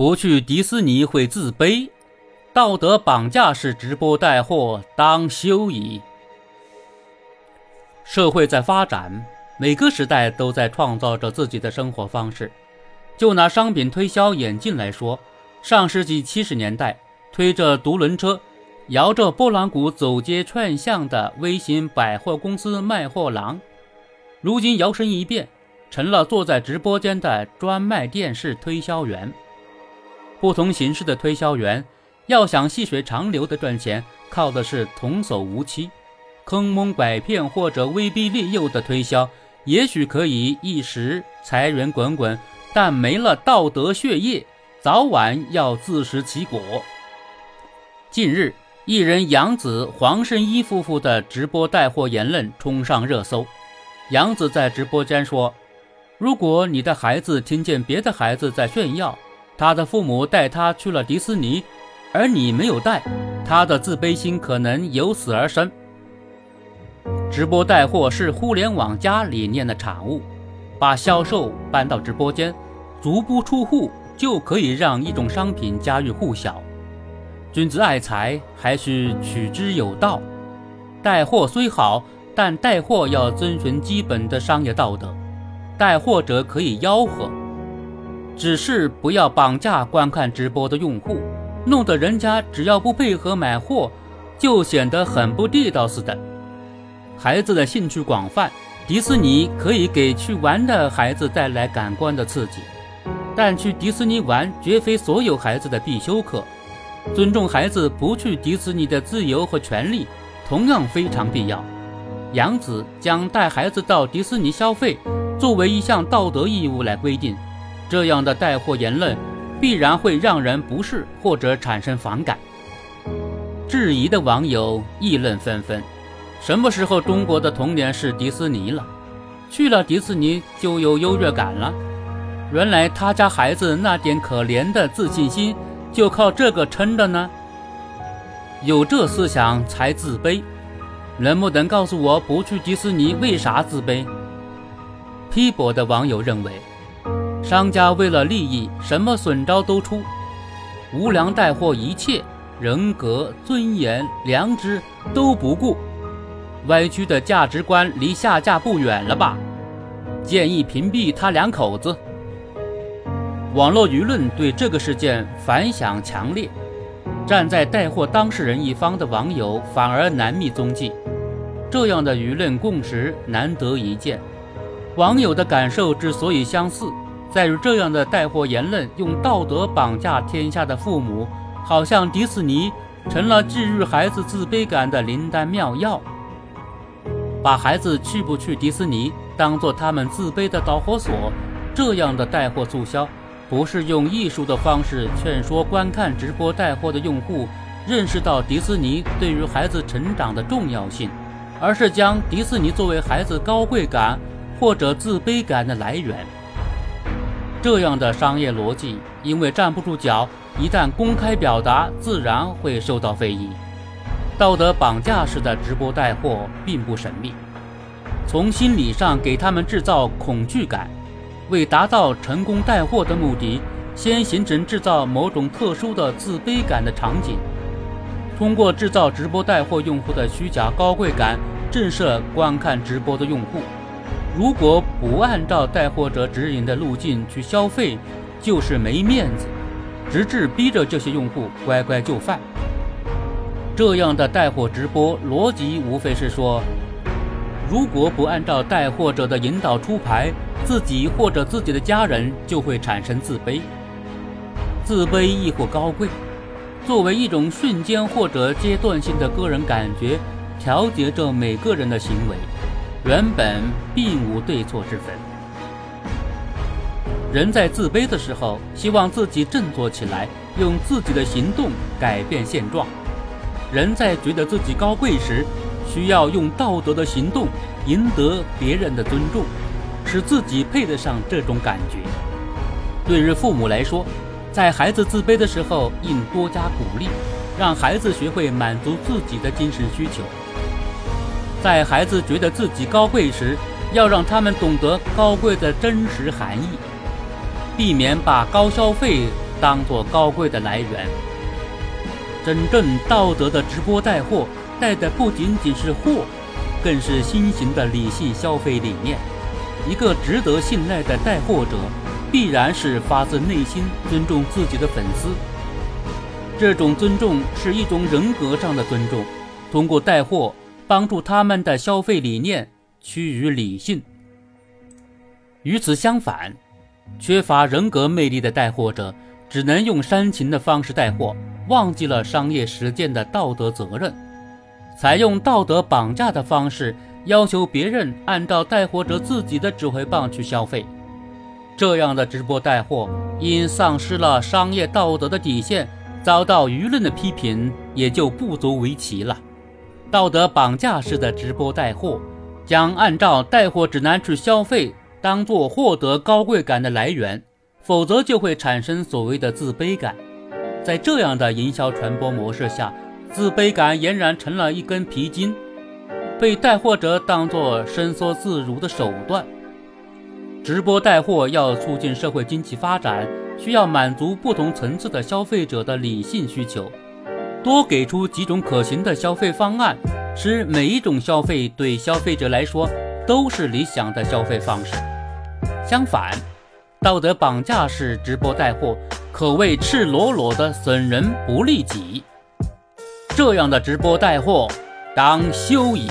不去迪士尼会自卑，道德绑架式直播带货当休矣。社会在发展，每个时代都在创造着自己的生活方式。就拿商品推销眼镜来说，上世纪七十年代，推着独轮车、摇着拨浪鼓走街串巷的微型百货公司卖货郎，如今摇身一变，成了坐在直播间的专卖电视推销员。不同形式的推销员，要想细水长流的赚钱，靠的是童叟无欺；坑蒙拐骗或者威逼利诱的推销，也许可以一时财源滚滚，但没了道德血液，早晚要自食其果。近日，艺人杨紫、黄圣依夫妇的直播带货言论冲上热搜。杨紫在直播间说：“如果你的孩子听见别的孩子在炫耀，他的父母带他去了迪士尼，而你没有带，他的自卑心可能由此而生。直播带货是互联网加理念的产物，把销售搬到直播间，足不出户就可以让一种商品家喻户晓。君子爱财，还需取之有道。带货虽好，但带货要遵循基本的商业道德，带货者可以吆喝。只是不要绑架观看直播的用户，弄得人家只要不配合买货，就显得很不地道似的。孩子的兴趣广泛，迪士尼可以给去玩的孩子带来感官的刺激，但去迪士尼玩绝非所有孩子的必修课。尊重孩子不去迪士尼的自由和权利，同样非常必要。杨子将带孩子到迪士尼消费作为一项道德义务来规定。这样的带货言论必然会让人不适或者产生反感。质疑的网友议论纷纷：什么时候中国的童年是迪士尼了？去了迪士尼就有优越感了？原来他家孩子那点可怜的自信心就靠这个撑着呢？有这思想才自卑？能不能告诉我不去迪士尼为啥自卑？批驳的网友认为。商家为了利益，什么损招都出，无良带货，一切人格、尊严、良知都不顾，歪曲的价值观离下架不远了吧？建议屏蔽他两口子。网络舆论对这个事件反响强烈，站在带货当事人一方的网友反而难觅踪迹，这样的舆论共识难得一见。网友的感受之所以相似。在于这样的带货言论，用道德绑架天下的父母，好像迪士尼成了治愈孩子自卑感的灵丹妙药，把孩子去不去迪士尼当做他们自卑的导火索。这样的带货促销，不是用艺术的方式劝说观看直播带货的用户认识到迪士尼对于孩子成长的重要性，而是将迪士尼作为孩子高贵感或者自卑感的来源。这样的商业逻辑，因为站不住脚，一旦公开表达，自然会受到非议。道德绑架式的直播带货并不神秘，从心理上给他们制造恐惧感，为达到成功带货的目的，先形成制造某种特殊的自卑感的场景，通过制造直播带货用户的虚假高贵感，震慑观看直播的用户。如果不按照带货者指引的路径去消费，就是没面子，直至逼着这些用户乖乖就范。这样的带货直播逻辑无非是说：如果不按照带货者的引导出牌，自己或者自己的家人就会产生自卑。自卑亦或高贵，作为一种瞬间或者阶段性的个人感觉，调节着每个人的行为。原本并无对错之分。人在自卑的时候，希望自己振作起来，用自己的行动改变现状；人在觉得自己高贵时，需要用道德的行动赢得别人的尊重，使自己配得上这种感觉。对于父母来说，在孩子自卑的时候，应多加鼓励，让孩子学会满足自己的精神需求。在孩子觉得自己高贵时，要让他们懂得高贵的真实含义，避免把高消费当做高贵的来源。真正道德的直播带货，带的不仅仅是货，更是新型的理性消费理念。一个值得信赖的带货者，必然是发自内心尊重自己的粉丝。这种尊重是一种人格上的尊重，通过带货帮助他们的消费理念趋于理性。与此相反，缺乏人格魅力的带货者，只能用煽情的方式带货，忘记了商业实践的道德责任，采用道德绑架的方式。要求别人按照带货者自己的指挥棒去消费，这样的直播带货因丧失了商业道德的底线，遭到舆论的批评，也就不足为奇了。道德绑架式的直播带货，将按照带货指南去消费当做获得高贵感的来源，否则就会产生所谓的自卑感。在这样的营销传播模式下，自卑感俨然成了一根皮筋。被带货者当作伸缩自如的手段。直播带货要促进社会经济发展，需要满足不同层次的消费者的理性需求，多给出几种可行的消费方案，使每一种消费对消费者来说都是理想的消费方式。相反，道德绑架式直播带货可谓赤裸裸的损人不利己。这样的直播带货当休矣。